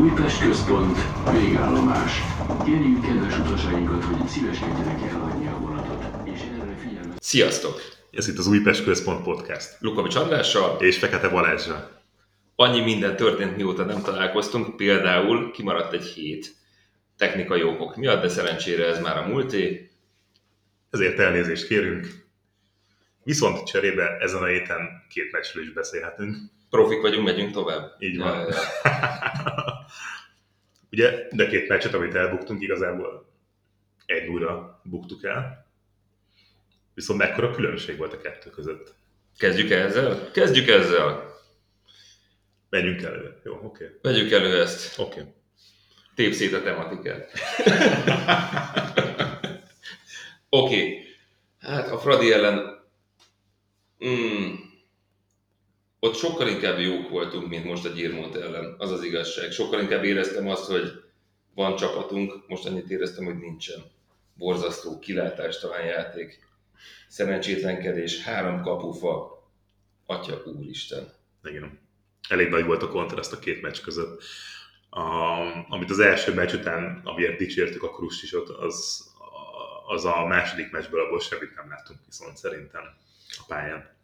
Újpest központ, végállomás. Kérjük kedves utasainkat, hogy szíveskedjenek elhagyni a vonatot, és erre figyelmet. Sziasztok! Ez itt az Újpest Központ Podcast. Lukovics Andrással. És Fekete Balázsra. Annyi minden történt, mióta nem találkoztunk, például kimaradt egy hét technikai okok miatt, de szerencsére ez már a múlté. Ezért elnézést kérünk. Viszont cserébe ezen a héten két meccsről is beszélhetünk. Profik vagyunk, megyünk tovább. Így van. Ja, ja. Ugye, de két meccset, amit elbuktunk, igazából egy nulla buktuk el. Viszont mekkora különbség volt a kettő között. Kezdjük ezzel? Kezdjük ezzel. Menjünk előre. Jó, oké. Okay. Vegyük elő ezt. Oké. Okay. Tép szét a tematikát. Oké. Okay. Hát a Fradi ellen mm, ott sokkal inkább jók voltunk, mint most a Gyirmót ellen. Az az igazság. Sokkal inkább éreztem azt, hogy van csapatunk, most annyit éreztem, hogy nincsen. Borzasztó, kilátástalan játék, szerencsétlenkedés, három kapufa, atya úristen. Igen. Elég nagy volt a kontraszt a két meccs között. A, amit az első meccs után, amiért dicsértük a Krustisot, az, az a második meccsből abból semmit nem láttunk viszont szerintem a pályán.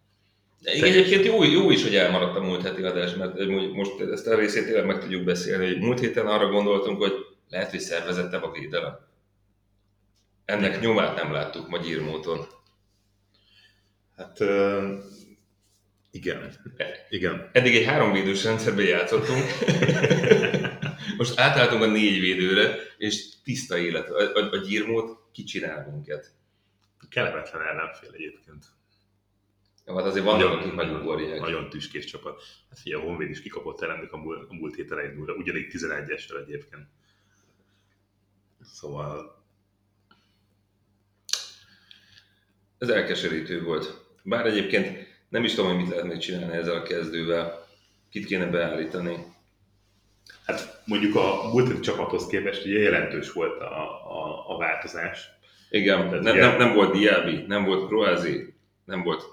De igen, egyébként jó, jó is, hogy elmaradt a múlt heti adás, mert most ezt a részét tényleg meg tudjuk beszélni, hogy múlt héten arra gondoltunk, hogy lehet, hogy szervezettebb a védelem. Ennek nyomát nem láttuk ma Gyirmóton. Hát uh, igen. igen. Eddig egy háromvédős rendszerben játszottunk. Most átálltunk a négy védőre, és tiszta élet. A, a, a gyírmót kicsinál minket. Kellemetlen ellenfél egyébként. Ja, hát azért vannak, akik megugorják. Nagyon tüskés csapat. Hát figyelj, a Honvéd is kikapott ellenük a múlt, a múlt héten egy nulla, ugyanígy 11-essel egyébként. Szóval... Ez elkeserítő volt. Bár egyébként nem is tudom, hogy mit lehet még csinálni ezzel a kezdővel. Kit kéne beállítani. Hát mondjuk a múlt csapathoz képest ugye jelentős volt a, a, a változás. Igen, ne, ugye- nem, nem volt Diaby, nem volt Kroázi, nem volt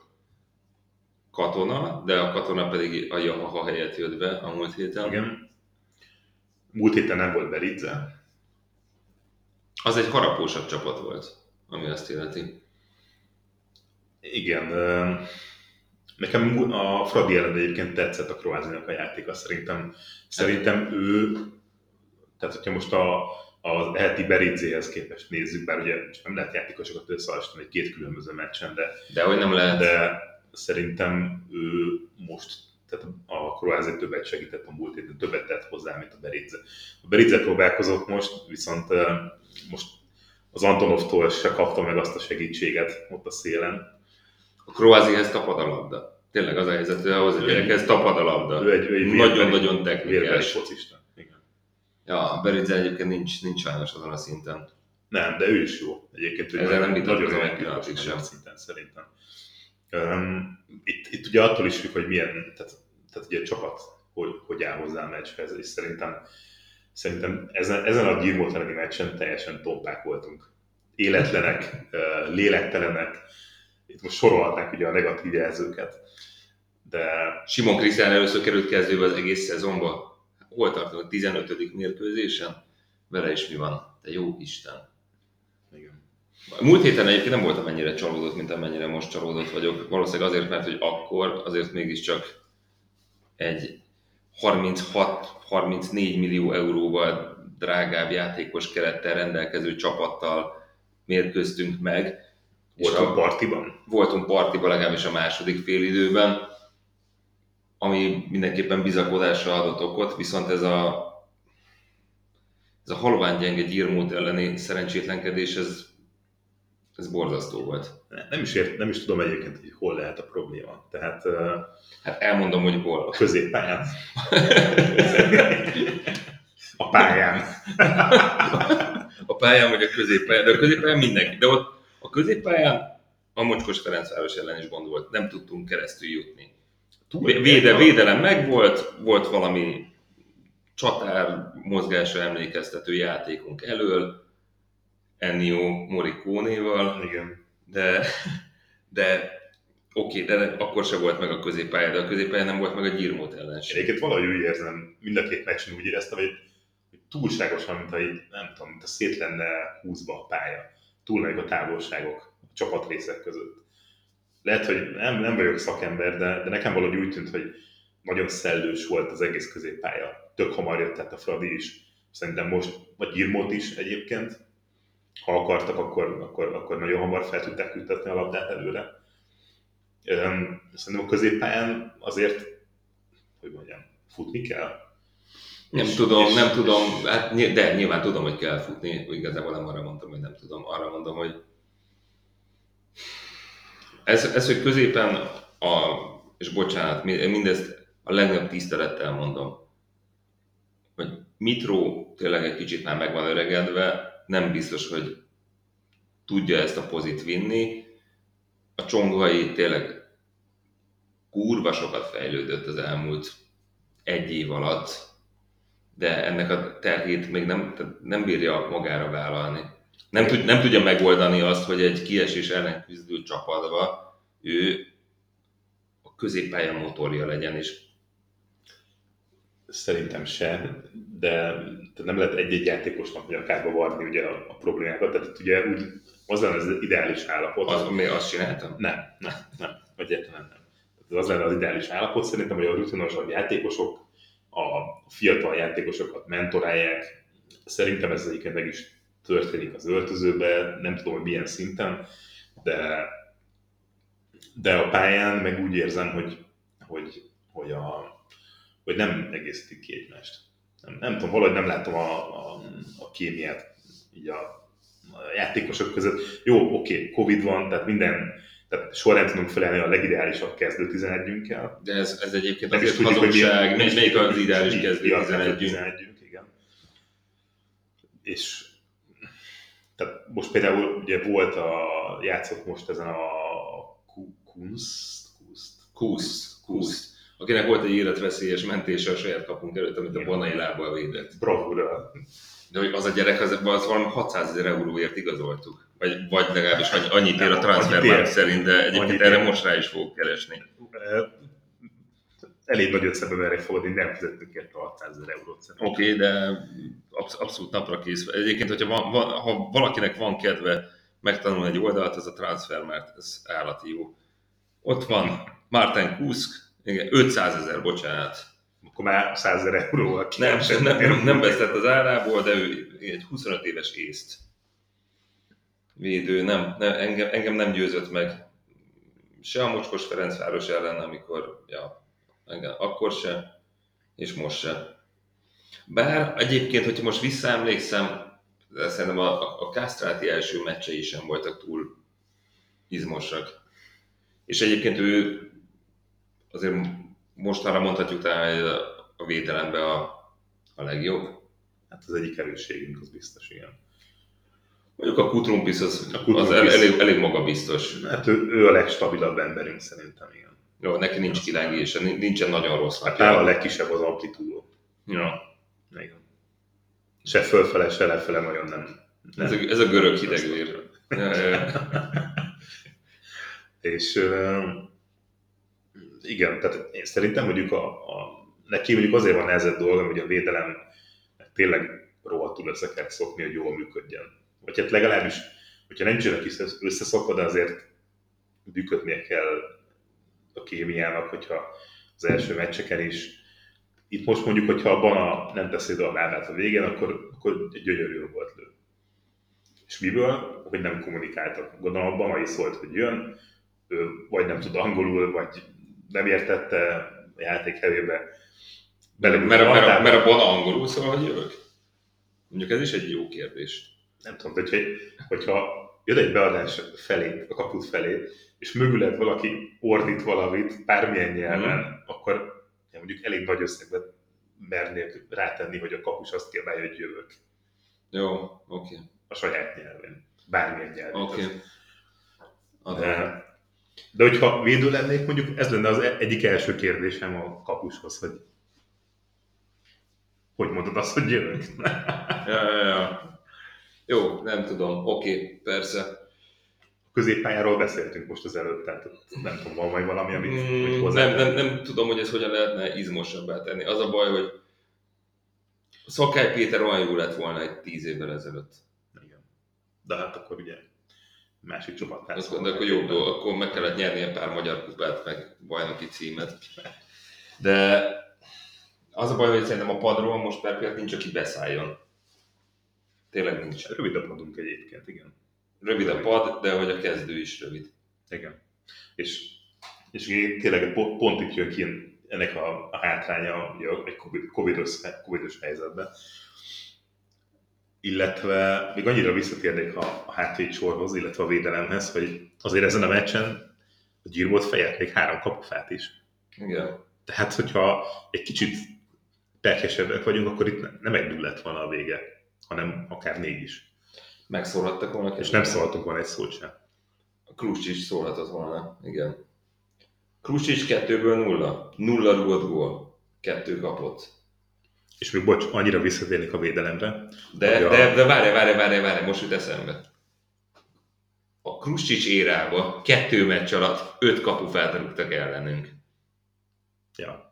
Katona, de a Katona pedig a Yamaha helyett jött be a múlt héten. Igen. Múlt héten nem volt Beridze. Az egy harapósabb csapat volt, ami azt illeti. Igen. Nekem a Fradi ellen egyébként tetszett a Kroázinak a játéka. Szerintem, szerintem ő, tehát hogyha most a, a heti Beridzéhez képest nézzük, bár ugye csak nem lehet játékosokat összehasonlítani egy két különböző meccsen, de, De hogy nem lehet, de szerintem ő most tehát a Kroázia többet segített a múlt héten, többet tett hozzá, mint a Beridze. A Beridze próbálkozott most, viszont most az Antonovtól se kapta meg azt a segítséget ott a szélen. a Kroázihez tapad a labda. Tényleg az a helyzet, hogy ahhoz a gyerekhez tapad a labda. Ő egy, Nagyon-nagyon technikás. focista. Igen. Ja, a Beridze egyébként nincs, nincs sajnos azon a szinten. Nem, de ő is jó. Egyébként ő Ezzel nem nagyon- nagyon nagyon szinten szerintem. Um, itt, itt, ugye attól is függ, hogy milyen, tehát, tehát ugye a csapat hogy, hogy áll hozzá a meccshez, és szerintem, szerintem ezen, ezen a Gyirmót elleni meccsen teljesen tompák voltunk. Életlenek, lélektelenek, itt most sorolhatnánk ugye a negatív jelzőket, de Simon Krisztán először került kezdőbe az egész szezonba. Hol tartunk? A 15. mérkőzésen? Vele is mi van? Te jó Isten. igen. Múlt héten egyébként nem voltam ennyire csalódott, mint amennyire most csalódott vagyok. Valószínűleg azért, mert hogy akkor azért mégiscsak egy 36-34 millió euróval drágább játékos kerettel rendelkező csapattal mérkőztünk meg. Voltunk partiban? voltunk partiban legalábbis a második félidőben, ami mindenképpen bizakodásra adott okot, viszont ez a, ez a halvány gyenge gyírmót elleni szerencsétlenkedés, ez, ez borzasztó volt. Nem is, ért, nem is tudom egyébként, hogy hol lehet a probléma. Tehát Hát elmondom, hogy a hol. középpályán. A pályán. A pályán vagy a középpályán, de a középpályán mindenki. De ott a középpályán a Mocskos Ferencváros ellen is gond volt. Nem tudtunk keresztül jutni. Véde, védelem megvolt, volt valami csatár mozgásra emlékeztető játékunk elől, Ennio Morricone-val, Igen. de, de Oké, de nem- akkor se volt meg a középpálya, de a középpálya nem volt meg a Gyirmót ellen Én sem. egyébként valahogy úgy érzem, mind a két meccsen úgy éreztem, hogy, hogy túlságosan, mint ha így, nem tudom, mint a szét lenne húzva a pálya. Túl nagyok a távolságok a csapatrészek között. Lehet, hogy nem, nem vagyok szakember, de, de nekem valahogy úgy tűnt, hogy nagyon szellős volt az egész középpálya. Tök hamar jött át a Fradi is. Szerintem most, vagy Girmot is egyébként. Ha akartak, akkor, akkor, akkor nagyon hamar fel tudták ütetni a labdát előre. Szerintem a középpályán azért, hogy mondjam, futni kell. Nem És- tudom, és- nem tudom, hát, de nyilván tudom, hogy kell futni, igazából nem arra mondtam, hogy nem tudom, arra mondom, hogy ez, ez hogy középen, a, és bocsánat, mi- mindezt a legnagyobb tisztelettel mondom, hogy Mitro tényleg egy kicsit már meg van öregedve, nem biztos, hogy tudja ezt a pozit vinni. A csongvai tényleg kurva sokat fejlődött az elmúlt egy év alatt, de ennek a terhét még nem, nem bírja magára vállalni. Nem, tud, nem tudja megoldani azt, hogy egy kiesés ellen küzdő csapatba ő a középpálya motorja legyen, és Szerintem se, de nem lehet egy-egy játékosnak ugye kárba varni ugye a, a problémákat. Tehát ugye úgy, az lenne az ideális állapot. az, még azt csináltam. Nem, nem, nem, egyáltalán nem. Tehát az lenne az ideális állapot, szerintem, hogy a rutinosabb játékosok, a fiatal játékosokat mentorálják. Szerintem ez egyébként meg is történik az öltözőben, nem tudom, hogy milyen szinten, de, de a pályán meg úgy érzem, hogy, hogy, hogy, a, hogy nem egészítik ki egymást. Nem, nem tudom, valahogy nem látom a, a, a kémiát így a, a játékosok között. Jó, oké, okay, Covid van, tehát minden, tehát során tudunk felelni a legideálisabb kezdő 11-ünkkel. De ez, ez egyébként Nem is azért tudjuk, hogy hazugság, nem is melyik az hogy ideális kezdő mi a kezdő 11 11-ünk, igen. És tehát most például ugye volt a, játszott most ezen a Ku- Kunst, Kunst, Kusz, Kusz, akinek volt egy életveszélyes mentése a saját kapunk előtt, amit a Bonai lábbal védett. bravúra. De hogy az a gyerek, az, az valami 600 ezer euróért igazoltuk. Vagy, vagy legalábbis annyi, annyit ér a ér. szerint, de egyébként erre most rá is fogok keresni. Elég nagy összebe merek fogadni, nem fizettünk érte 600 ezer eurót. Oké, okay, de absz- abszolút napra kész. Egyébként, hogyha van, van, ha valakinek van kedve megtanulni egy oldalt, az a Transfermarkt, ez állati jó. Ott van Martin Kusk, igen, 500 ezer, bocsánat. Akkor már 100 ezer euróval Nem, nem, nem, nem vesztett az árából, de ő egy 25 éves észt védő, nem, nem engem, engem nem győzött meg se a Mocskos Ferencváros ellen, amikor, ja, engem, akkor se, és most se. Bár egyébként, hogyha most visszaemlékszem, de szerintem a, a, a Kastráti első meccsei sem voltak túl izmosak. És egyébként ő azért mostanra mondhatjuk talán, hogy a- a védelemben a, a legjobb. Hát az egyik erősségünk, az biztos, igen. Mondjuk a Kutrumpis az, A az Kutrumpis. el, elég, elég magabiztos. Hát ő, ő a legstabilabb emberünk szerintem, igen. Jó, neki nincs kilengése, nin- nincsen nagyon rossz Hát nála a napja. legkisebb az amplitúdó. Ja. Igen. Se fölfele, se lefele nagyon nem. nem. Ez, a, ez a görög hidegvér. Ja, ja. És ö, igen, tehát én szerintem mondjuk a, a, neki mondjuk azért van nehezebb dolga, hogy a védelem tényleg rohadtul össze kell szokni, hogy jól működjön. Vagy hát legalábbis, hogyha nem nincsenek összeszokva, de azért működnie kell a kémiának, hogyha az első meccseken is. Itt most mondjuk, hogyha a Bana nem teszi ide a lábát a végén, akkor, akkor egy gyönyörű volt lő. És miből? Hogy nem kommunikáltak. Gondolom a Bana is szólt, hogy jön, ő vagy nem tud angolul, vagy nem értette a játék hevébe. Mert, mert, a- mert, a- mert a Bona angolul szól, hogy jövök? Mondjuk ez is egy jó kérdés. nem tudom, de hogyha, jön egy beadás felé, a kaput felé, és mögüled valaki ordít valamit, bármilyen nyelven, Mhm. akkor mondjuk elég nagy összegben mernék rátenni, hogy a kapus azt kiabálja, hogy jövök Jó, oké. a saját nyelven. Bármilyen nyelven. Oké. Adom. De, de hogyha védő lennék, mondjuk ez lenne az egyik első kérdésem a kapushoz, hogy hogy mondod azt, hogy jövök? Ja, ja, ja. Jó, nem tudom. Oké, persze. középpályáról beszéltünk most az előtt, tehát nem tudom, van majd valami, amit, Mm, amit nem, hozzá. nem, nem tudom, hogy ez hogyan lehetne izmosabbá tenni. Az a baj, hogy Szakály Péter olyan jó lett volna egy tíz évvel ezelőtt. Igen. De hát akkor ugye másik csapat. Azt de akkor jobb dolog, akkor meg kellett nyerni egy pár magyar kupát, meg bajnoki címet. De az a baj, hogy szerintem a padról most per pillanat nincs, aki beszálljon. Tényleg nincs. Rövid a padunk egyébként, igen. Rövid a pad, de hogy a kezdő is rövid. Igen. És, és tényleg pont, pont itt jön ki ennek a, a hátránya ugye, egy Covid- covidos, covidos helyzetben. Illetve még annyira visszatérnék a, a hátvéd sorhoz, illetve a védelemhez, hogy azért ezen a meccsen a fejet még három kapufát is. Igen. Tehát, hogyha egy kicsit perkesebbek vagyunk, akkor itt ne- nem egy lett volna a vége, hanem akár négy is. Megszólhattak volna. És nem szóltunk volna egy szót sem. A Kruscsics szólhatott volna, igen. Kruscsics kettőből nulla. Nulla rúgott gól. Kettő kapott. És még bocs, annyira visszatérnék a védelemre, De, a- de, de várj, várj, várj, várj, most jut eszembe. A Kruscsics érába kettő meccs alatt öt kapufát rúgtak ellenünk. Ja.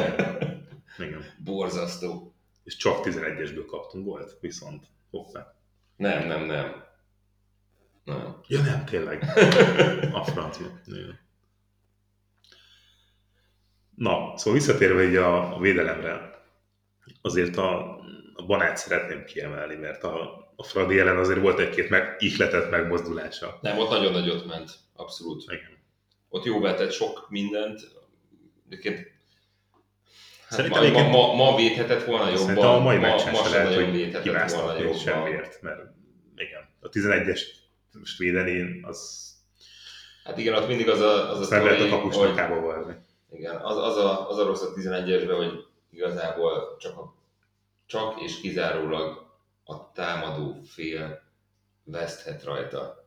Igen. Borzasztó. És csak 11-esből kaptunk volt, viszont hoppá. Nem, nem, nem. Nem. Ja nem, tényleg. A francia. Na, szóval visszatérve így a, a védelemre, azért a, a banát szeretném kiemelni, mert a, a Fradi ellen azért volt egy-két meg, ihletett megmozdulása. Nem, ott nagyon nagyot ment. Abszolút. Igen. Ott jó vetett sok mindent. Egyébként hát Szerintem ma, ma, egyébként- ma, ma védhetett volna jobban. A mai ma, meccsen ma sem lehet, hogy kiváztatni jobban. semmiért, mert igen, a 11-es most védeni, az Hát igen, ott mindig az a, az a nem lehet a kapusnak hogy, igen, az, az, a, az a rossz a 11-esben, hogy igazából csak, a, csak és kizárólag a támadó fél veszthet rajta.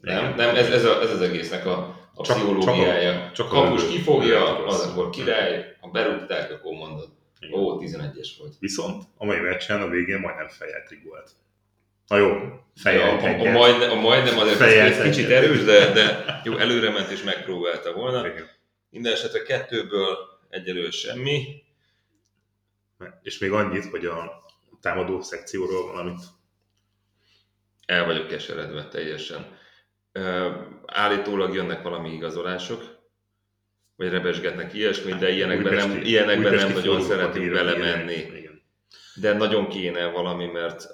Nem, nem ez, ez, a, ez az egésznek a, a Csak- pszichológiája. csak a- Kapus csak a- kifogja, az akkor király, ha berúgták, akkor mondod, Igen. ó, 11-es volt. Viszont a mai meccsen a végén majdnem fejeltrik volt. Na jó, fejelt a, a, a, majdnem, a majdnem azért Fejelt ez egy kicsit erős, de, de jó, előre ment és megpróbálta volna. Igen. Minden esetre kettőből egyelőre semmi. És még annyit, hogy a támadó szekcióról valamit El vagyok keseredve teljesen. Ö, Állítólag jönnek valami igazolások, vagy rebesgetnek ilyesmit, de ilyenekben nem, Újpesti- ilyenekben nem nagyon szeretünk belemenni. Igen. De nagyon kéne valami, mert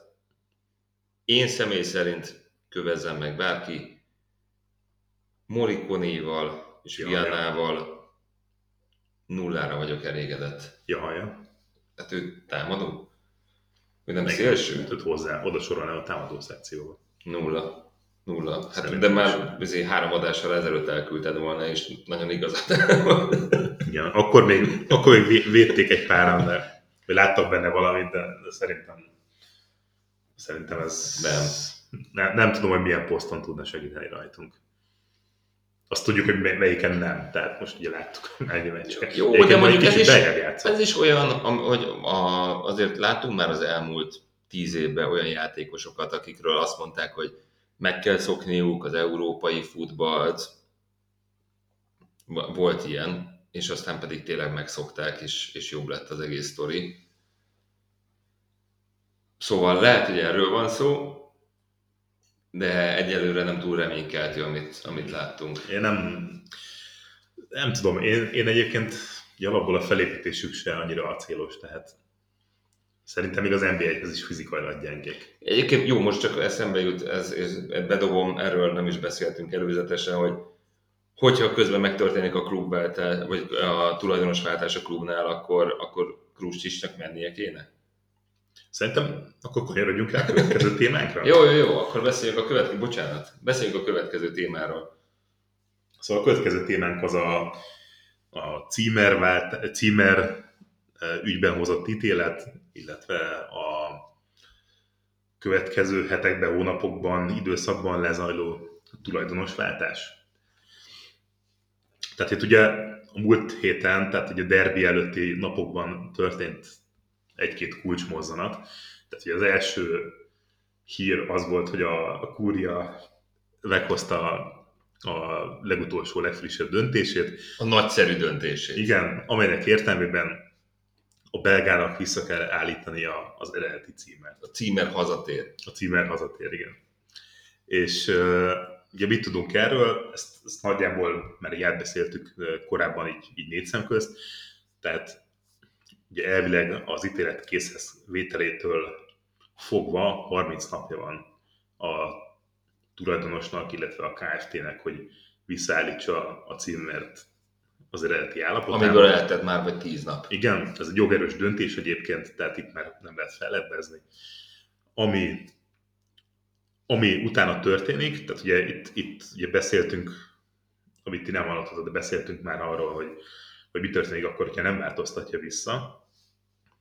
én személy szerint kövezzem meg bárki, Morikonéval és Vianával nullára vagyok elégedett. Ja, ja. Hát ő támadó? Ő nem Meg- szélső? Tud hozzá, oda sorolnám a támadó szekcióba. Nulla. Nulla. Hát, de már azért három adással ezelőtt elküldted volna, és nagyon igazad volt. Igen, akkor még, akkor még vé- védték egy páran, de vagy láttak benne valamit, de, de szerintem szerintem ez Nem. Nem, nem tudom, hogy milyen poszton tudna segíteni rajtunk. Azt tudjuk, hogy mely- melyiken nem. Tehát most ugye láttuk ennyi meccseket. Jó, Egyébként de mondjuk ez is-. Ez is olyan, hogy a, azért látunk már az elmúlt tíz évben olyan játékosokat, akikről azt mondták, hogy meg kell szokniuk az európai futballt. Volt ilyen, és aztán pedig tényleg megszokták, és, és jobb lett az egész sztori. Szóval lehet, hogy erről van szó, de egyelőre nem túl reménykeltő, amit, amit láttunk. Én nem, nem tudom, én, én egyébként alapból a felépítésük se annyira acélos, tehát szerintem még az NBA-hez is fizikailag gyengék. Egyébként jó, most csak eszembe jut, ez, ez, bedobom, erről nem is beszéltünk előzetesen, hogy hogyha közben megtörténik a klubváltás, vagy a tulajdonosváltás a klubnál, akkor, akkor Kruscsicsnak mennie kéne? Szerintem akkor kanyarodjunk rá a következő témánkra. Jó, jó, jó, akkor beszéljünk a következő, bocsánat, beszéljünk a következő témáról. Szóval a következő témánk az a, a címer, vált, címer eh, ügyben hozott ítélet, illetve a következő hetekben, hónapokban, időszakban lezajló tulajdonosváltás. Tehát itt ugye a múlt héten, tehát ugye a derbi előtti napokban történt egy-két kulcsmozzanat. Tehát ugye az első hír az volt, hogy a, a kúria meghozta a, a legutolsó, legfrissebb döntését. A nagyszerű döntését. Igen, amelynek értelmében a belgának vissza kell állítani a, az eredeti címet. A címer hazatér. A címer hazatér, igen. És uh, ugye mit tudunk erről? Ezt, ezt nagyjából már így átbeszéltük korábban így, így négy szem közt. Tehát ugye elvileg az ítélet készhez vételétől fogva 30 napja van a tulajdonosnak, illetve a KFT-nek, hogy visszaállítsa a címert az eredeti állapotában. Amiből eltett már vagy 10 nap. Igen, ez egy jogerős döntés egyébként, tehát itt már nem lehet fellebbezni. Ami, ami utána történik, tehát ugye itt, itt ugye beszéltünk, amit ti nem hallottatok, de beszéltünk már arról, hogy, hogy mi történik akkor, hogyha nem változtatja vissza.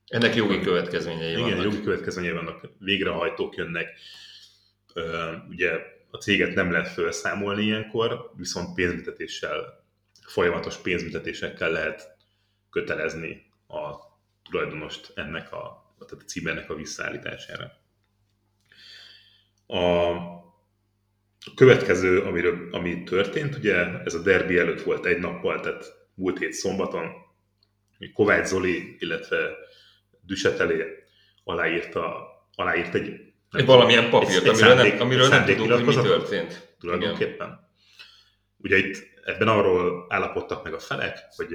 Ennek jogi következményei Igen, vannak. jogi következményei vannak, végrehajtók jönnek, ugye a céget nem lehet felszámolni ilyenkor, viszont pénzbüntetéssel, folyamatos pénzbüntetésekkel lehet kötelezni a tulajdonost ennek a, tehát a címernek a visszaállítására. A következő, amiről, ami történt, ugye ez a derbi előtt volt egy nappal, tehát múlt hét szombaton, Kovács Zoli, illetve Düsetelé aláírta, aláírt egy Egy valamilyen papírt, egy amiről, szándék- nem, amiről nem tudunk, hogy mi történt. tulajdonképpen. Igen. Ugye itt ebben arról állapodtak meg a felek, hogy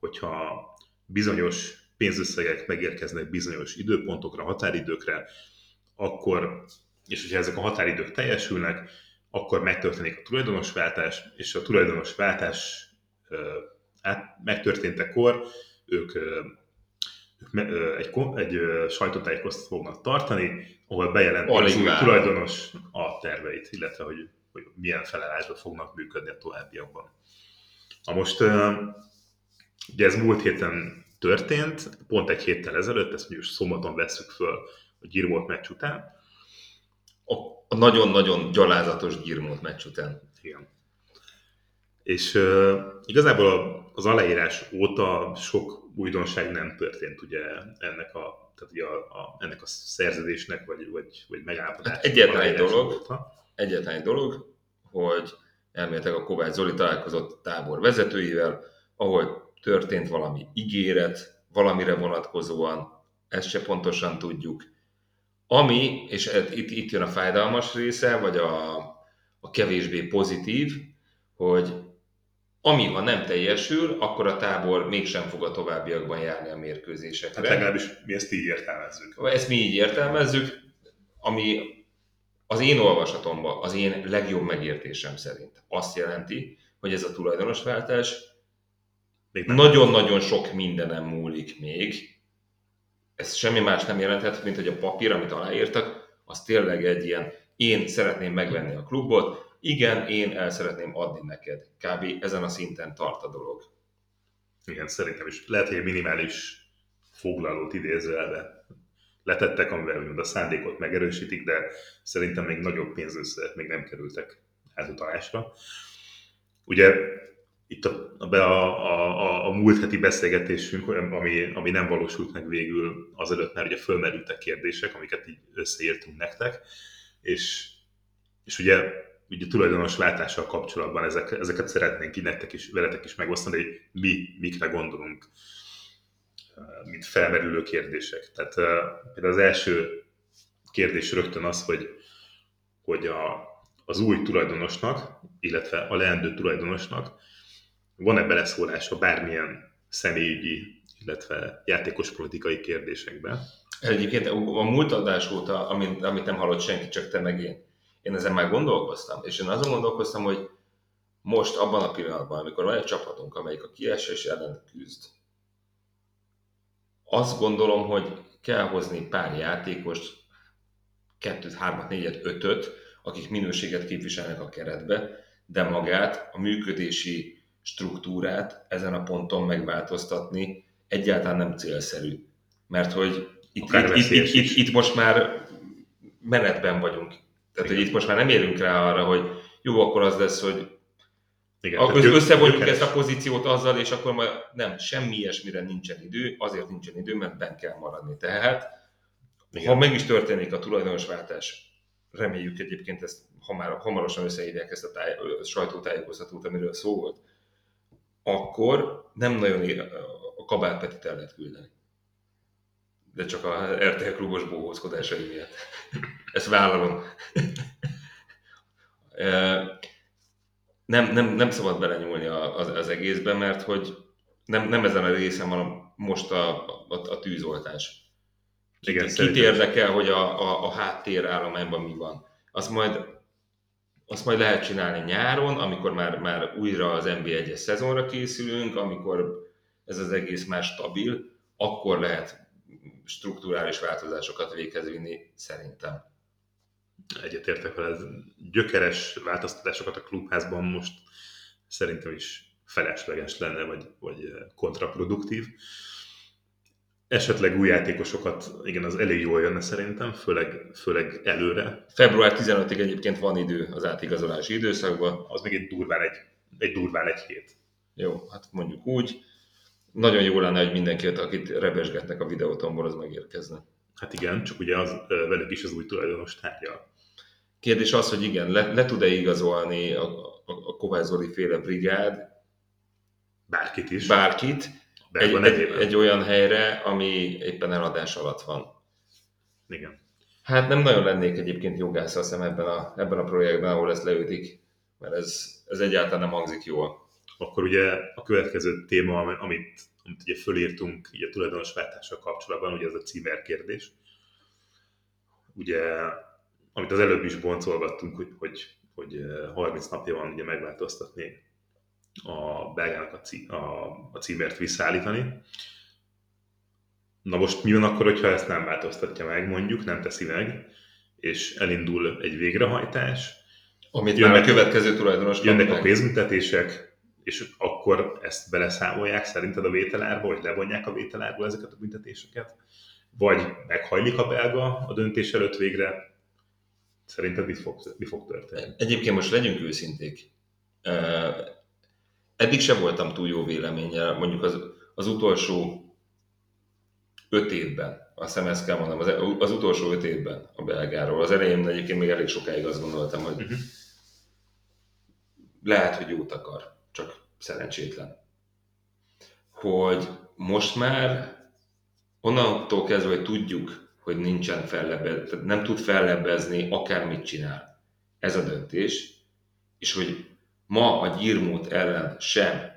hogyha bizonyos pénzösszegek megérkeznek bizonyos időpontokra, határidőkre, akkor, és hogyha ezek a határidők teljesülnek, akkor megtörténik a tulajdonosváltás, és a tulajdonosváltás át, megtörténtekor ők, ők egy, egy sajtótájékoztatót fognak tartani, ahol bejelentik új tulajdonos a terveit, illetve hogy, hogy milyen felállásban fognak működni a továbbiakban. Na most ugye ez múlt héten történt, pont egy héttel ezelőtt, ezt mondjuk szombaton veszük föl a Girvolt meccs után. A, a nagyon-nagyon gyalázatos Girmont meccs után. Igen. És uh, igazából a, az aláírás óta sok újdonság nem történt ugye ennek a, tehát ugye a, a, ennek a szerződésnek, vagy, vagy, vagy megállapodásnak. Hát egyetlen egy dolog. óta. Egyetlen egy dolog, hogy elméletileg a Kovács Zoli találkozott tábor vezetőivel, ahol történt valami ígéret, valamire vonatkozóan, ezt se pontosan tudjuk. Ami, és ez- itt, itt jön a fájdalmas része, vagy a, a kevésbé pozitív, hogy ami ha nem teljesül, akkor a tábor mégsem fog a továbbiakban járni a mérkőzésekre. Hát legalábbis mi ezt így értelmezzük. Ezt mi így értelmezzük, ami az én olvasatomban, az én legjobb megértésem szerint azt jelenti, hogy ez a tulajdonosváltás nagyon-nagyon sok mindenem múlik még. Ez semmi más nem jelenthet, mint hogy a papír, amit aláírtak, az tényleg egy ilyen, én szeretném megvenni a klubot, igen, én el szeretném adni neked. Kb. ezen a szinten tart a dolog. Igen, szerintem is. Lehet, hogy egy minimális foglalót idézőjelbe letettek, amivel úgymond a szándékot megerősítik, de szerintem még nagyobb pénzösszegek még nem kerültek átutalásra. Ugye itt a, a, a, a, a múlt heti beszélgetésünk, ami, ami nem valósult meg végül azelőtt, mert ugye fölmerültek kérdések, amiket így összeírtunk nektek, és, és ugye, ugye tulajdonos váltással kapcsolatban ezek, ezeket szeretnénk így nektek is, veletek is megosztani, hogy mi mikre gondolunk, mint felmerülő kérdések. Tehát például az első kérdés rögtön az, hogy, hogy a, az új tulajdonosnak, illetve a leendő tulajdonosnak van-e beleszólása bármilyen személyügyi, illetve játékos politikai kérdésekben. Egyébként a múlt adás óta, amit, amit nem hallott senki, csak te meg én, én ezen már gondolkoztam, és én azon gondolkoztam, hogy most abban a pillanatban, amikor van egy csapatunk, amelyik a kiesés ellen küzd, azt gondolom, hogy kell hozni pár játékost, kettőt, hármat, négyet, ötöt, akik minőséget képviselnek a keretbe, de magát, a működési struktúrát ezen a ponton megváltoztatni egyáltalán nem célszerű. Mert hogy itt, itt, itt, itt, itt, itt most már menetben vagyunk. Tehát, hogy itt most már nem érünk rá arra, hogy jó, akkor az lesz, hogy Igen, akkor tehát összevonjuk ezt a pozíciót azzal, és akkor majd nem, semmi ilyesmire nincsen idő, azért nincsen idő, mert benn kell maradni. Tehát, Igen. ha meg is történik a tulajdonosváltás reméljük egyébként ezt hamar, hamarosan összehívják ezt a, táj, a sajtótájékoztatót, amiről szó volt, akkor nem nagyon ér, a Kabát Petit el lehet küldeni. De csak a RTL klubos bóhózkodásai miatt. Ezt vállalom. nem, nem, nem szabad belenyúlni az, az egészbe, mert hogy nem, nem ezen a részen van most a, a, a tűzoltás. Igen, Kit, kit érdekel, hogy a, a, a háttér állományban mi van. Azt majd, azt majd lehet csinálni nyáron, amikor már, már újra az NB1-es szezonra készülünk, amikor ez az egész már stabil, akkor lehet strukturális változásokat véghez vinni, szerintem. Egyetértek vele, gyökeres változtatásokat a klubházban most szerintem is felesleges lenne, vagy, vagy kontraproduktív. Esetleg új játékosokat, igen, az elég jól jönne szerintem, főleg, főleg előre. Február 15-ig egyébként van idő az átigazolási időszakban. Az még egy durván egy, egy durván egy hét. Jó, hát mondjuk úgy. Nagyon jó lenne, hogy mindenki, akit rebesgetnek a videótomból, az megérkezne. Hát igen, csak ugye az, velük is az új tulajdonos tárgyal. Kérdés az, hogy igen, le, le tud-e igazolni a, a, a Kovács Zoli féle brigád bárkit is. Bárkit, egy, egy, egy olyan helyre, ami éppen eladás alatt van. Igen. Hát nem nagyon lennék egyébként jogász, azt hiszem ebben a, ebben a projektben, ahol ezt leütik, mert ez, ez egyáltalán nem hangzik jól. Akkor ugye a következő téma, amit, amit ugye fölírtunk így a tulajdonosváltással kapcsolatban, ugye ez a címer kérdés. Ugye, amit az előbb is boncolgattunk, hogy, hogy, hogy 30 eh, napja van ugye megváltoztatni a belgának a, cí, a, a címért visszaállítani. Na most mi van akkor, hogyha ezt nem változtatja meg, mondjuk, nem teszi meg, és elindul egy végrehajtás, amit jönnek, már a következő tulajdonos Jönnek a pénzbüntetések, és akkor ezt beleszámolják szerinted a vételárba, vagy levonják a vételárból ezeket a büntetéseket? Vagy meghajlik a belga a döntés előtt végre? Szerinted mit fog, mi fog történni? Egyébként most legyünk őszinték eddig sem voltam túl jó véleménye, mondjuk az, az utolsó öt évben, azt hiszem ezt kell mondanom, az, az utolsó öt évben a belgáról. Az elején egyébként még elég sokáig azt gondoltam, hogy uh-huh. lehet, hogy jót akar, szerencsétlen. Hogy most már onnantól kezdve, hogy tudjuk, hogy nincsen fellebez, tehát nem tud fellebbezni, akármit csinál. Ez a döntés, és hogy Ma a gyírmót ellen sem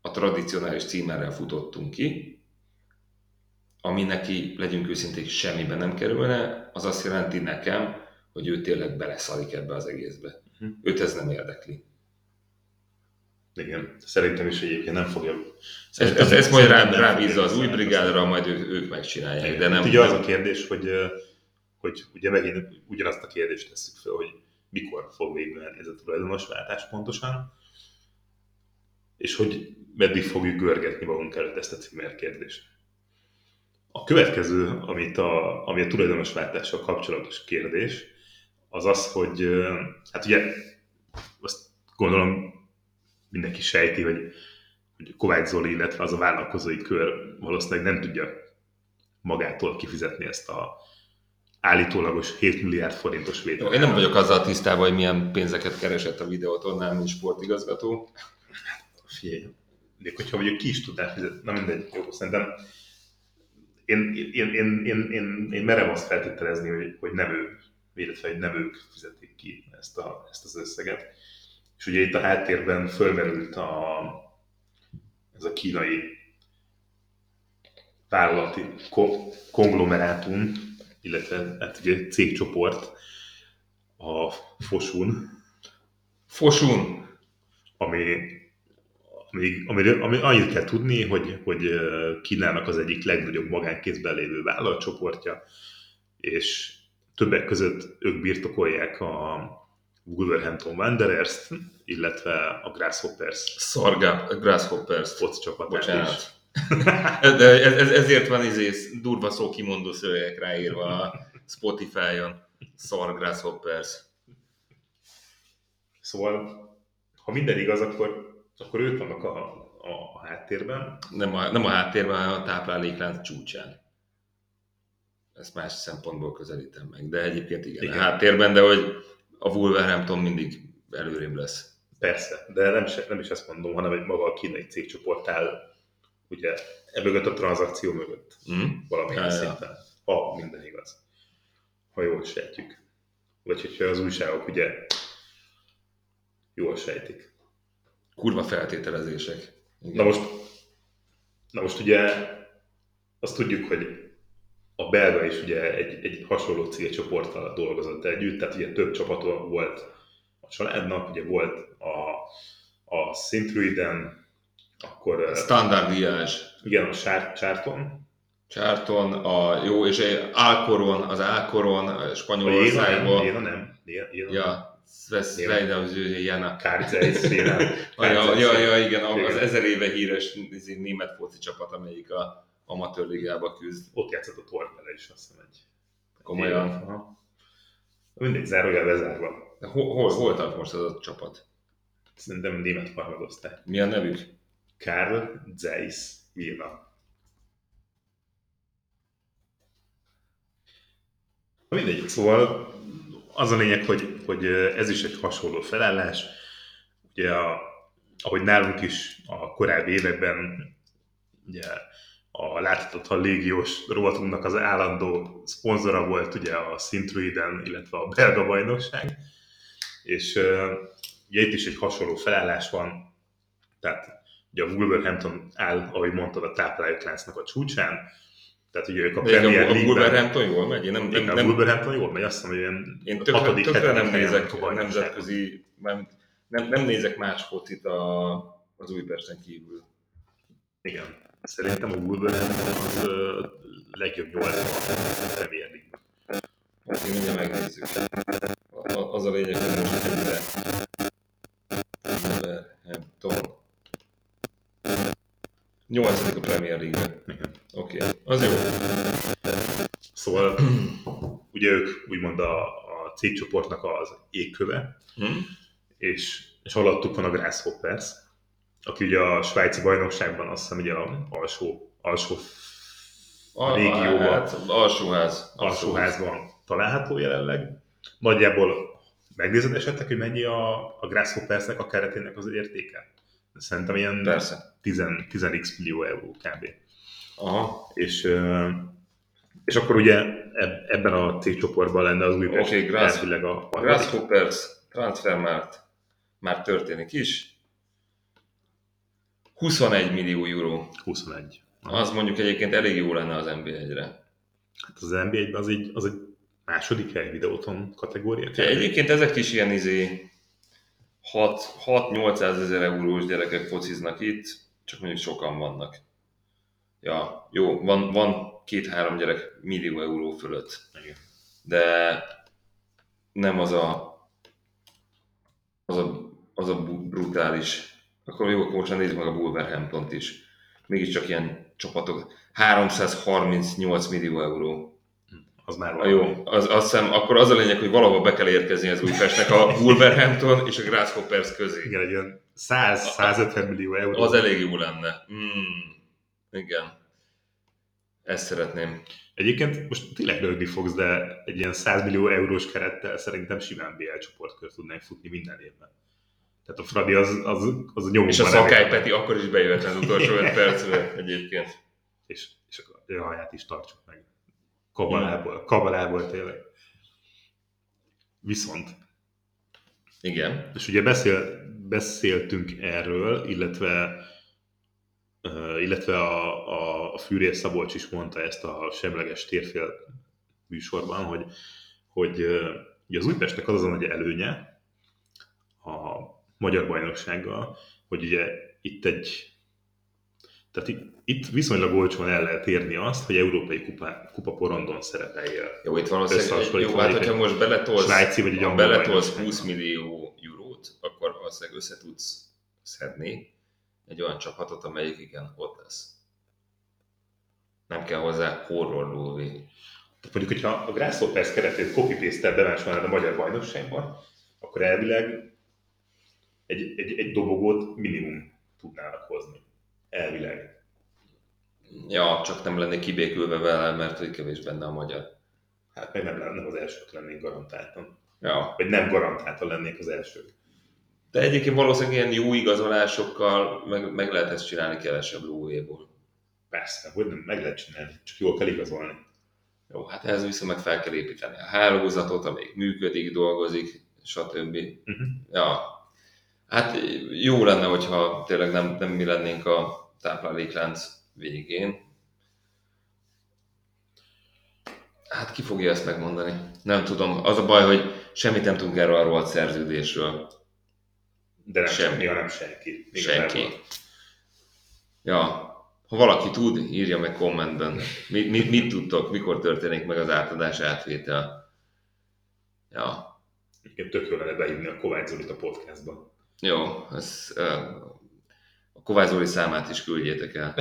a tradicionális címerrel futottunk ki, ami neki, legyünk őszinték, semmiben nem kerülne, az azt jelenti nekem, hogy ő tényleg beleszalik ebbe az egészbe. Uh-huh. Őt ez nem érdekli. Igen, szerintem is egyébként nem fogja... Ez, ez, ez majd rá, rábízza az új brigádra, majd ők, ők megcsinálják, Igen. de nem... Ugye az a kérdés, hogy, hogy ugye megint ugyanazt a kérdést tesszük fel, hogy mikor fog végülni ez a tulajdonosváltás pontosan, és hogy meddig fogjuk görgetni magunk előtt ezt a címer kérdést. A következő, amit a, ami a tulajdonosváltással kapcsolatos kérdés, az az, hogy hát ugye azt gondolom mindenki sejti, hogy, hogy Kovács Zoli, illetve az a vállalkozói kör valószínűleg nem tudja magától kifizetni ezt a állítólagos 7 milliárd forintos vétel. Én nem vagyok azzal tisztában, hogy milyen pénzeket keresett a videótonnál, mint sportigazgató. Figyelj, még hogyha mondjuk ki is tudnál fizetni, na mindegy, jó, szerintem én, én, én, én, én, én merem azt feltételezni, hogy, hogy nem ő, illetve hogy nem ők fizetik ki ezt, a, ezt az összeget. És ugye itt a háttérben fölmerült a, ez a kínai vállalati konglomerátum, illetve hát ugye cégcsoport, a Fosun. Fosun! Ami, ami, ami, ami annyit kell tudni, hogy, hogy Kínának az egyik legnagyobb magánkézben lévő vállalatcsoportja, és többek között ők birtokolják a Wolverhampton Wanderers-t, illetve a Grasshoppers. Szargá, Grasshoppers. Foci csapatát Bocsánat. is. De ez, ez, ezért van izé durva szó kimondó szövegek ráírva a Spotify-on. Szar Grasshoppers. Szóval, ha minden igaz, akkor, akkor ők vannak a, a, a háttérben. Nem a, nem a háttérben, hanem a tápláléklánc csúcsán. ezt más szempontból közelítem meg. De egyébként Igen. igen. a háttérben, de hogy a Wolverhampton mindig előrébb lesz. Persze, de nem, is, nem is ezt mondom, hanem egy maga a kínai cégcsoport áll, ugye, e mögött a tranzakció mögött Mm? valamilyen Ja, ja. szinten, ha minden igaz. Ha jól sejtjük. Vagy hogyha az újságok ugye jól sejtik. Kurva feltételezések. Igen. Na most, na most ugye azt tudjuk, hogy a belga is ugye egy, egy hasonló cégcsoporttal dolgozott együtt, tehát ugye több csapata volt a családnak, ugye volt a, a Szintruiden, akkor eh, Standard Diás, igen, a Sár- Charton, Charton, a jó, és egy Alcoron, az a Jéna nem, Spanyolországból. Jéna nem, Jéna nem. Ja, Svejda, az ő Jana. Kárceis, Jéna. Ja, ja, ja, igen, az ezer éve híres német foci csapat, amelyik a amatőr ligába küzd. Ott játszott a Torvele is, azt hiszem egy. Komolyan. Aha. Mindegy, zárójel bezárva. De Hol, hol, hol tart most az a csapat? Szerintem német harmadosztály. Mi a nevük? Karl Zeiss Jena. Na mindegy, szóval az a lényeg, hogy, hogy ez is egy hasonló felállás. Ugye, a, ahogy nálunk is a korábbi években ugye, a láthatatlan légiós rovatunknak az állandó szponzora volt ugye a Sintruiden, illetve a belga bajnokság, és ugye itt is egy hasonló felállás van, tehát ugye a Wolverhampton áll, ahogy mondtad, a táplálékláncnak a csúcsán, tehát ugye ők a Premier a, a League-ben... Wolverhampton jól megy? Én nem, Igen, nem, a nem, Wolverhampton jól megy, azt hiszem, hogy ilyen én tökre, hatodik, tökre nem nézek nemzetközi, nem, nem, nem nézek más focit a, az Újpesten kívül. Igen. Szerintem a Wolverhampton az ö, legjobb nyolc a Premier League-ben. Ezt én mindjárt megnézzük. A- a- Az a lényeg, hogy most egyre Wolverhampton. Nyolcadik a Premier League-ben. Oké, okay. az jó. Szóval ugye ők úgymond a, a cégcsoportnak az égköve, Hm? és, és alattuk van a Grasshoppers, aki ugye a svájci bajnokságban azt hiszem ugye a alsó, alsó A, régióban, Hát, alsóház. alsóházban található jelenleg. Nagyjából megnézed esetleg, hogy mennyi a, a Grasshoppersnek a keretének az értéke? Szerintem ilyen Persze. 10, 10x millió euró kb. Aha. És, és akkor ugye eb- ebben a cégcsoportban lenne az Újpest Oké, Grass- a harmadik. Grasshoppers Transfermarkt már történik is. 21 millió euró. 21. Az mondjuk egyébként elég jó lenne az NB1-re. Hát az NBA-ben az egy, az egy második hely videóton kategória. Ja, egyébként ezek is ilyen izé 6-800 ezer eurós gyerekek fociznak itt, csak mondjuk sokan vannak. Ja, jó, van, van két-három gyerek millió euró fölött, Igen. de nem az a az a, az a brutális. Akkor jó, akkor most nézzük meg a Wolverhamptont is. Mégiscsak ilyen csapatok. 338 millió euró. Az már A valami. jó, az, azt hiszem, akkor az a lényeg, hogy valahol be kell érkezni az Újpestnek a Wolverhampton és a Grasshoppers közé. Igen, egy olyan 100-150 millió euró. Az elég jó lenne. Mm, igen. Ezt szeretném. Egyébként most tényleg rögni fogsz, de egy ilyen 100 millió eurós kerettel szerintem simán BL csoportkör tudnánk futni minden évben. Tehát a Fradi az, az, az a nyomukban És a Szakály. Peti akkor is bejöhetlen az utolsó 5 percbe egyébként. És, és akkor ő haját is tartsuk meg. Kabalából, kabalából tényleg. Viszont, Igen. és ugye beszél, beszéltünk erről, illetve illetve a, a, a Fűrész Szabolcs is mondta ezt a semleges térfél műsorban, hogy, hogy ugye az Újpestnek az az a nagy előnye a magyar bajnoksággal, hogy ugye itt egy tehát itt, itt viszonylag olcsóan el lehet érni azt, hogy európai kupa, kupa porondon szerepeljél. Jó, itt valószínűleg, jó, hát hogyha most beletolsz, svájci vagy egy ha beletolsz bajnokságban. 20 millió eurót, akkor valószínűleg össze tudsz szedni egy olyan csapatot, amelyik igen, ott lesz. Nem kell hozzá horror lóvé. Tehát mondjuk, hogyha a Grasshoppers keretét copy paste bemásolnád a magyar bajnokságban, akkor elvileg egy, egy, egy dobogót minimum tudnának hozni. Elvileg. Ja, csak nem lennék kibékülve vele, mert hogy kevés benne a magyar. Hát meg nem, nem az elsők lennénk garantáltan. Ja. Vagy nem garantáltan lennék az elsők. De egyébként valószínűleg ilyen jó igazolásokkal meg, meg lehet ezt csinálni kevesebb lóvéból. Persze, hogy nem, meg lehet csinálni, csak jól kell igazolni. Jó, hát ehhez viszont meg fel kell építeni a hálózatot, amelyik működik, dolgozik, stb. Uh-huh. Ja, hát jó lenne, hogyha tényleg nem, nem mi lennénk a tápláléklánc végén. Hát ki fogja ezt megmondani? Nem tudom. Az a baj, hogy semmit nem tudunk erről a rohadt szerződésről. De nem Semmi. semmi, nem senki. Senki. Igazából. Ja, ha valaki tud, írja meg kommentben. Mi, mi, mit tudtok, mikor történik meg az átadás átvétel? Ja, Egyébként tök jó lenne beírni a Kovács Zolit a podcastba. Jó, ez, a Kovács számát is küldjétek el.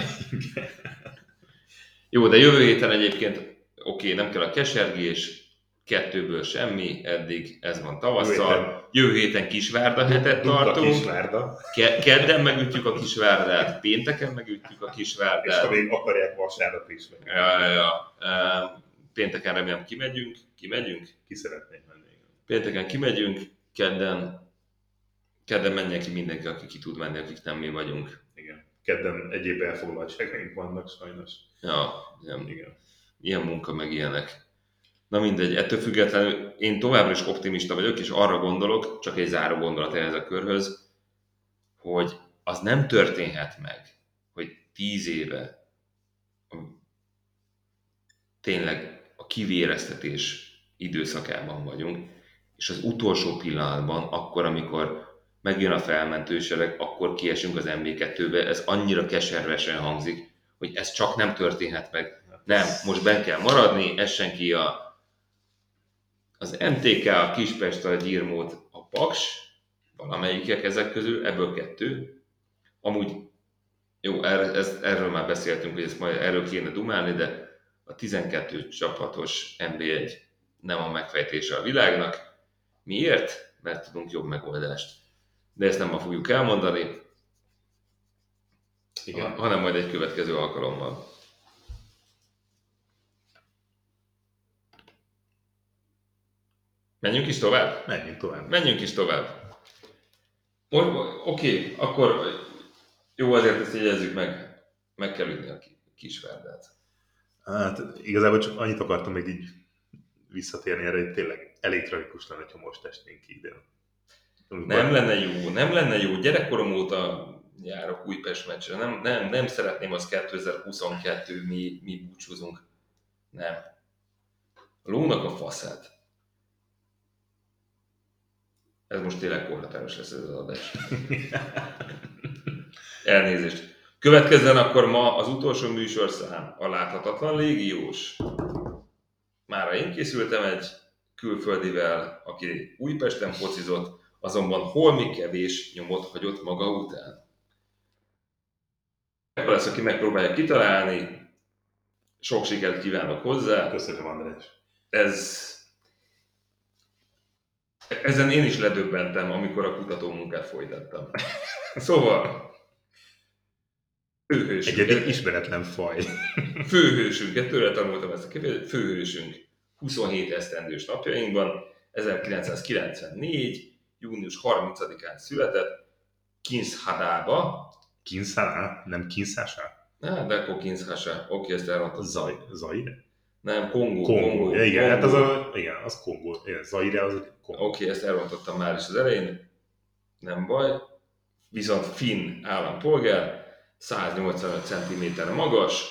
Jó, de jövő héten egyébként oké, nem kell a kesergés, kettőből semmi, eddig ez van tavasszal. Jövő héten Kisvárda hetet tartunk. Kisvárda, Ke- kedden megütjük a Kisvárdát, pénteken megütjük a és Kisvárdát. ha még akarják vasárnap is, meg Ja, ja, ja. Pénteken remélem kimegyünk, kimegyünk. ki szeretnék menni. Pénteken kimegyünk, kedden, kedden menjen ki mindenki, aki ki tud menni, akik nem mi vagyunk. Igen. Kedden egyéb elfoglaltságaink vannak sajnos. Ja, ilyen, Igen. ilyen munka, meg ilyenek. Na mindegy, ettől függetlenül én továbbra is optimista vagyok, és arra gondolok, csak egy záró gondolat ehhez a körhöz, hogy az nem történhet meg, hogy tíz éve tényleg a kivéreztetés időszakában vagyunk, és az utolsó pillanatban, akkor, amikor megjön a felmentősereg, akkor kiesünk az MB2-be, ez annyira keservesen hangzik, hogy ez csak nem történhet meg. Nem, most ben kell maradni, essen ki a, az MTK, a Kispest, a Gyirmót, a Paks, valamelyikek ezek közül, ebből kettő. Amúgy, jó, erre, ez, erről már beszéltünk, hogy ezt majd erről kéne dumálni, de a 12 csapatos MB1 nem a megfejtése a világnak. Miért? Mert tudunk jobb megoldást. De ezt nem ma fogjuk elmondani, Igen. hanem majd egy következő alkalommal. Menjünk is tovább? Menjünk tovább. Menjünk is tovább. Oké, akkor jó, azért ezt jegyezzük meg. Meg kell ütni a ki- kisvárdát. Hát igazából csak annyit akartam még így visszatérni erre, hogy tényleg elég tragikus lenne, ha most esnénk ki ide. Nem lenne jó, nem lenne jó. Gyerekkorom óta járok Újpest meccsre. Nem, nem, nem szeretném az 2022, mi, mi búcsúzunk. Nem. A lónak a faszát. Ez most tényleg korhatáros lesz ez az adás. Elnézést. Következzen akkor ma az utolsó műsorszám, a Láthatatlan Légiós. Mára én készültem egy külföldivel, aki Újpesten focizott, azonban holmi kevés nyomot hagyott maga után. Akkor lesz, aki megpróbálja kitalálni. Sok sikert kívánok hozzá. Köszönöm, András. Ez... Ezen én is ledöbbentem, amikor a kutató munkát folytattam. Szóval... Főhősünk. Egy eddig ismeretlen faj. Főhősünket, tőle tanultam ezt a kifejezést, főhősünk 27 esztendős napjainkban, 1994. június 30-án született, Kinshadába, Kinszá? Nem Kinszása? Na, de akkor Kinshasa, oké, ezt elrontottam. Zaj, Zaire? Nem, Kongó. Kongó. Ja, igen, hát az Kongó. a, igen, az Kongó. Igen, Zaire az Kongó. Oké, ezt elrontottam már is az elején, nem baj. Viszont finn állampolgár, 185 cm magas,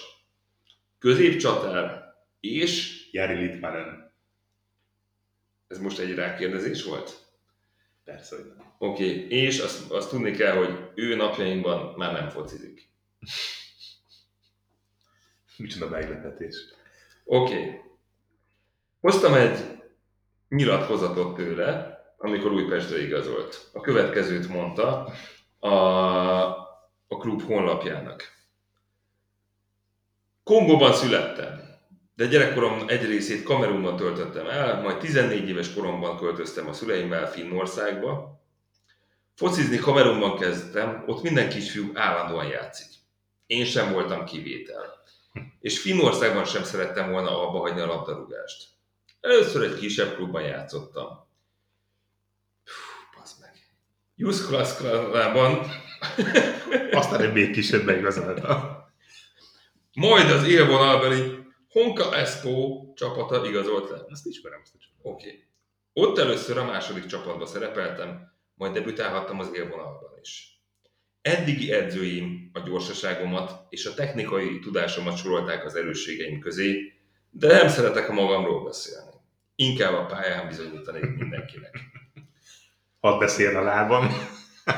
középcsatár, és Jari Litmanen. ez most egy rákérdezés volt? Persze, hogy nem. Oké, okay. és azt, azt tudni kell, hogy ő napjainkban már nem focizik. Micsoda meglepetés. Oké. Okay. Hoztam egy nyilatkozatot tőle, amikor Újpestre igazolt. A következőt mondta a, a klub honlapjának. Kongóban születtem, de gyerekkorom egy részét Kamerunban töltöttem el, majd 14 éves koromban költöztem a szüleimmel Finnországba. Focizni Kamerunban kezdtem, ott minden kisfiú állandóan játszik. Én sem voltam kivétel. És Finnországban sem szerettem volna abba hagyni a labdarúgást. Először egy kisebb klubban játszottam. Puh, meg. Youth Class Clubban, Aztán egy még kisebb beigazolta. majd az élvonalbeli Honka Espó csapata igazolt le. Azt ismerem, azt csapatot. Oké. Okay. Ott először a második csapatban szerepeltem, majd debütálhattam az élvonalban is. Eddigi edzőim a gyorsaságomat és a technikai tudásomat sorolták az erősségeim közé, de nem szeretek a magamról beszélni. Inkább a pályán bizonyítanék mindenkinek. Hadd beszéljen a lábam.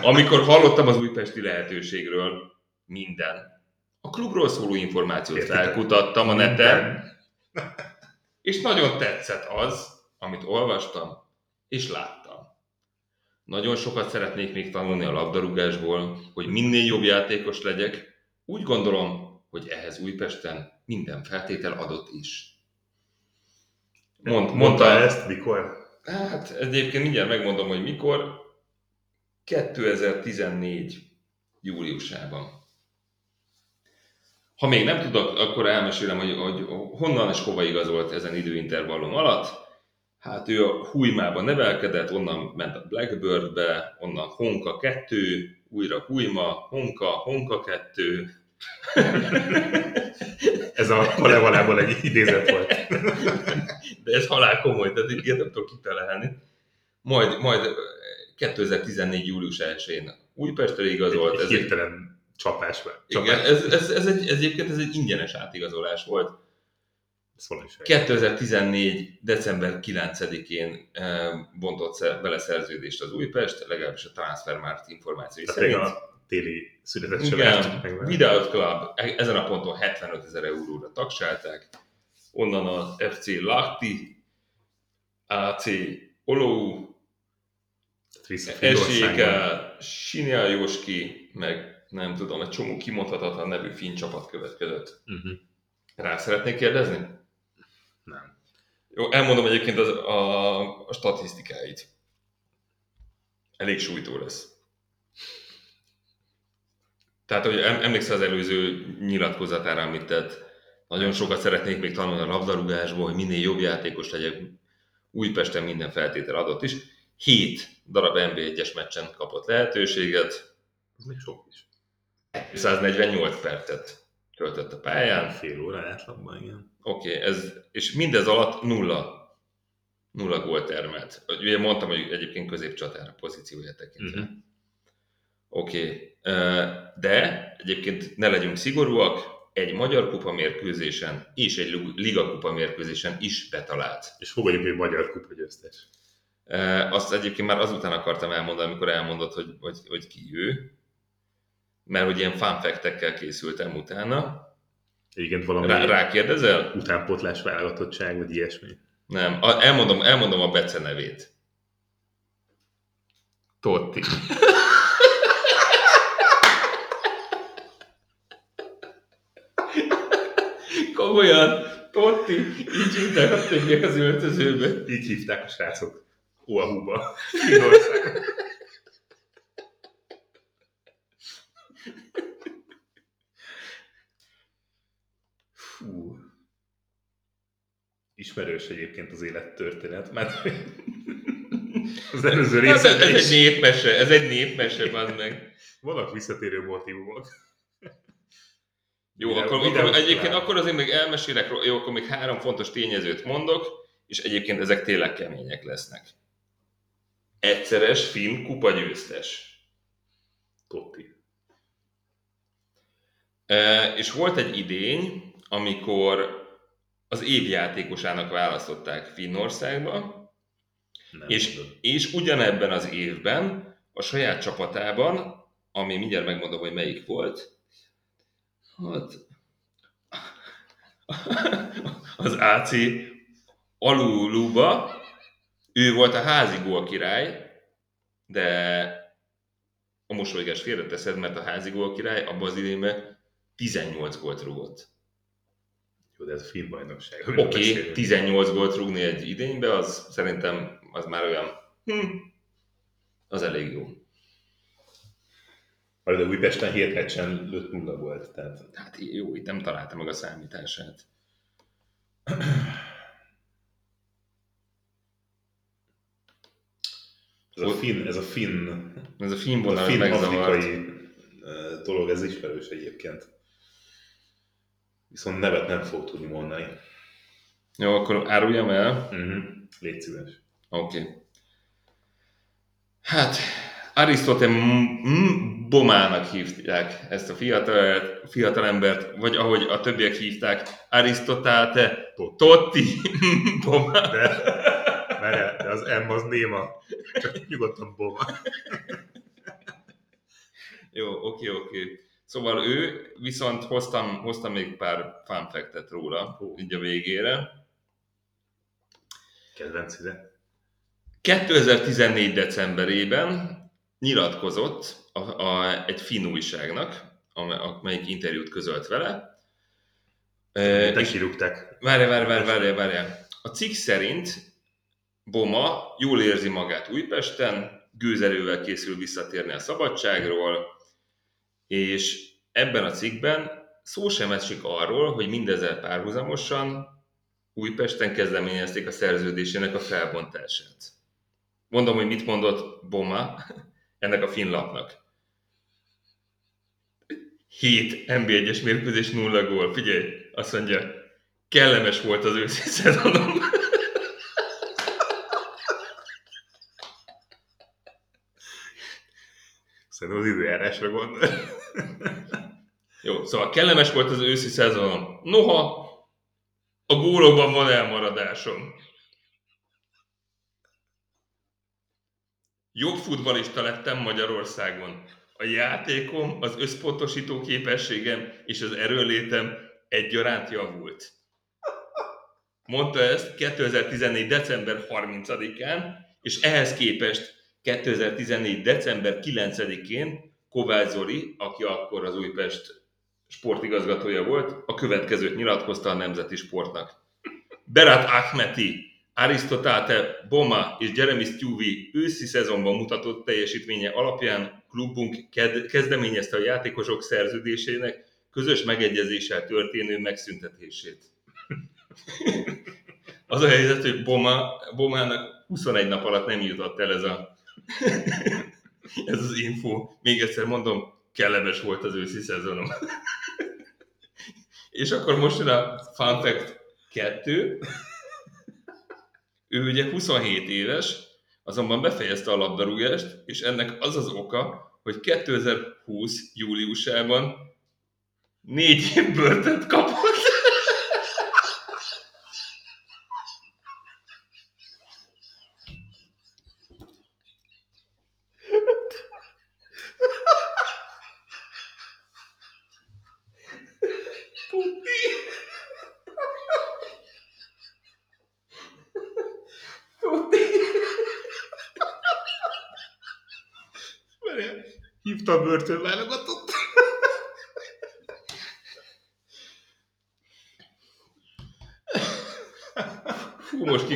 Amikor hallottam az újpesti lehetőségről, minden. A klubról szóló információt Értitek? felkutattam a neten, és nagyon tetszett az, amit olvastam és láttam. Nagyon sokat szeretnék még tanulni a labdarúgásból, hogy minél jobb játékos legyek. Úgy gondolom, hogy ehhez Újpesten minden feltétel adott is. Mond, Mondta mondta, ezt, mikor? Hát egyébként mindjárt megmondom, hogy mikor. 2014 júliusában. Ha még nem tudok, akkor elmesélem, hogy, hogy honnan és hova igazolt ezen időintervallum alatt. Hát ő a Hújmában nevelkedett, onnan ment a Blackbirdbe, onnan Honka 2, újra Hújma, Honka, Honka 2, Ez a Kalevalából egy idézet volt. de ez halál komoly, tehát így nem tudok kitelelni. Majd, majd 2014. július 1-én Újpestre igazolt. Egy Ez egy, hirtelen csapás. igen, ez, ez, ez, egy, ez egyébként ez egy ingyenes átigazolás volt. Ez valami sejt. 2014. december 9-én eh, bontott bele szerződést az Újpest, legalábbis a Transfermarkt információi Tehát szerint. a téli vártuk Igen. Without Club e- ezen a ponton 75 ezer euróra tagsálták, onnan az FC Lahti, AC Finnországba. Eséke, Sinia Jóski, meg nem tudom, egy csomó kimondhatatlan nevű finn csapat következett. Mhm. Rá szeretnék kérdezni? Nem. Jó, elmondom egyébként az, a, a statisztikáit. Elég sújtó lesz. Tehát, hogy em- emlékszel az előző nyilatkozatára, amit tett, nagyon sokat szeretnék még tanulni a labdarúgásból, hogy minél jobb játékos legyek. Újpesten minden feltétel adott is. Hét darab NB1-es meccsen kapott lehetőséget, Ez még sok is. 148 percet töltött a pályán. Fél óra átlagban, igen. Oké, okay, ez, és mindez alatt nulla, nulla gól termelt. Ugye mondtam, hogy egyébként középcsatára pozíciója tekintve. Mhm. Oké, okay. de egyébként ne legyünk szigorúak, egy magyar kupa mérkőzésen és egy liga kupa mérkőzésen is betalált. És fogadjuk, hogy magyar kupa győztes. Azt egyébként már azután akartam elmondani, amikor elmondott, hogy, hogy, hogy ki ő, mert hogy ilyen fun fact-ekkel készültem utána. Egyébként valami Rá, rákérdezel? utánpótlás válogatottság, vagy ilyesmi. Nem, a, elmondom, elmondom a Bece nevét. Totti. Komolyan, Totti, így hívták a többiek az öltözőbe. Így hívták a srácok. Oahuba. Finnország. Ismerős egyébként az élettörténet, mert az előző Ez, ez, részben egy is népmese, ez egy népmese, az meg. vannak visszatérő motivumok. Jó, Videó- akkor, akkor egyébként akkor azért még elmesélek, jó, akkor még három fontos tényezőt mondok, és egyébként ezek tényleg kemények lesznek. Egyszeres finn kupa győztes. Totti. E, és volt egy idény, amikor az év játékosának választották Finnországba, Nem és, és ugyanebben az évben a saját csapatában, ami mindjárt megmondom, hogy melyik volt, hát, az AC Aluluba, ő volt a házi gól király, de a mosolygás félreteszed, mert a házi gól király abban az idénben 18 gólt rúgott. Jó, de ez a finn bajnokság. Oké, okay, 18 gólt rúgni egy idénybe, az szerintem az már olyan, hm, az elég jó. Majd a Újpesten hét meccsen lőtt nulla volt, tehát Hát jó, itt nem találta meg a számítását. ez a finn, ez a finn, Ez a ez finn a vonal finn afrikai dolog, ez ismerős egyébként. Viszont nevet nem fog tudni mondani. Jó, akkor áruljam el. Uh-huh. Légy szíves. Oké. Okay. Hát, Arisztote M- M- Bomának hívják ezt a fiatal, fiatalembert, vagy ahogy a többiek hívták, Arisztotáte Totti. Bomá. De, várjál, de az M az néma. Csak nyugodtan boma. Jó, oké, oké. Szóval ő, viszont hoztam, hoztam még pár fun fact-et róla, Hú. így a végére. Kedvenc ide. 2014. decemberében nyilatkozott a, a, egy finn újságnak, am- amelyik interjút közölt vele. Te kirúgták. várjál, várjál, várjál, várjál. A cikk szerint Boma jól érzi magát Újpesten, gőzerővel készül visszatérni a szabadságról, és ebben a cikkben szó sem esik arról, hogy mindezzel párhuzamosan Újpesten kezdeményezték a szerződésének a felbontását. Mondom, hogy mit mondott Boma ennek a finn lapnak. 7 NB1-es mérkőzés, 0 gól. Figyelj, azt mondja, kellemes volt az őszi szezonom. Szerintem az időjárásra gondol. Jó, szóval kellemes volt az őszi szezonom. Noha, a gólokban van elmaradásom. Jobb futbalista lettem Magyarországon. A játékom, az összpontosító képességem és az erőnlétem egyaránt javult. Mondta ezt 2014. december 30-án, és ehhez képest 2014. december 9-én Kovács Zoli, aki akkor az Újpest sportigazgatója volt, a következőt nyilatkozta a Nemzeti Sportnak. Berat Ahmeti, Aristotáte, Boma és Jeremy Stewie őszi szezonban mutatott teljesítménye alapján klubunk kezdeményezte a játékosok szerződésének közös megegyezéssel történő megszüntetését. Az a helyzet, hogy Boma, Bomának 21 nap alatt nem jutott el ez, a, ez az info. Még egyszer mondom, kellemes volt az őszi szezonom. És akkor most jön a fun fact 2. Ő ugye 27 éves, azonban befejezte a labdarúgást, és ennek az az oka, hogy 2020 júliusában négy év börtönt kapott.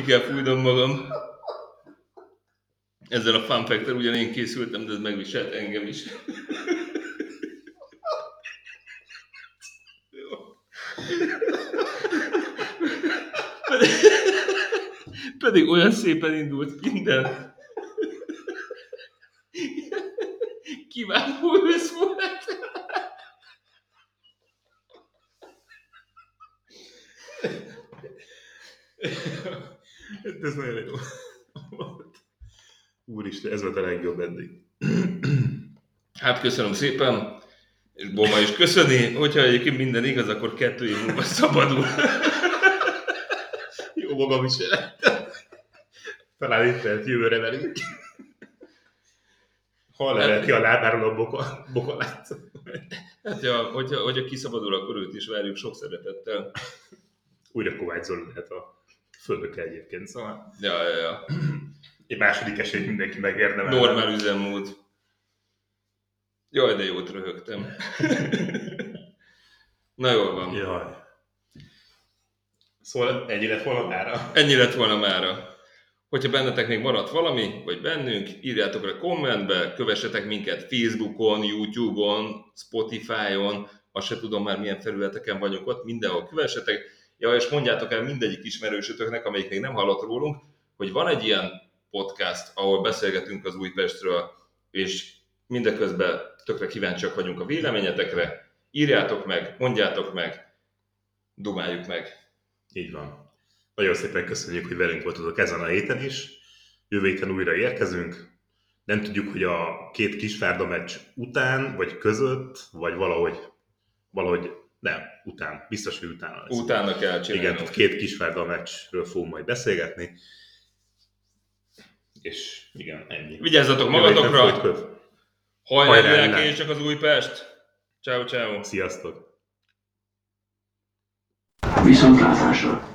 Ki kell fújnom magam. Ezzel a fun fact ugyan én készültem, de ez megviselt engem is. Pedig olyan szépen indult minden. Kiváló ősz volt. Ez nagyon jó volt. Ez volt a legjobb eddig. Hát köszönöm szépen, és Boma is köszöni, hogyha egyébként minden igaz, akkor kettő év múlva szabadul. Jó magam is Talán itt lehet jövőre velünk. Hol lehet ki a lábáról a boka, bokalát? Hát, ja, hogyha, hogyha kiszabadul, akkor őt is várjuk sok szeretettel. Újra Kovács Zoli lehet a fölöke egyébként, szóval Ja, ja, ja. Egy második esélyt mindenki megérdemel. Normál üzemmód. Jaj, de jót röhögtem. Na jól van. Jaj. Szóval ennyi lett volna mára. Ennyi lett volna mára. Hogyha bennetek még maradt valami, vagy bennünk, írjátok le kommentbe, kövessetek minket Facebookon, YouTube-on, Spotify-on, azt se tudom már milyen felületeken vagyunk ott, mindenhol kövessetek. Ja, és mondjátok el mindegyik ismerősötöknek, amelyik még nem hallott rólunk, hogy van egy ilyen podcast, ahol beszélgetünk az Újpestről, és mindeközben tökre kíváncsiak vagyunk a véleményetekre. Írjátok meg, mondjátok meg, dumáljuk meg. Így van. Nagyon szépen köszönjük, hogy velünk voltatok ezen a héten is. Jövő héten újra érkezünk. Nem tudjuk, hogy a két kisvárda meccs után, vagy között, vagy valahogy, valahogy nem, után. Biztos, hogy utána lesz. Utána kell csinálni. Igen, két kisvárda meccsről fogunk majd beszélgetni. És igen, ennyi. Vigyázzatok magatokra! Hajrá, és csak az Újpest! Ciao, ciao. Sziasztok! Viszontlátásra!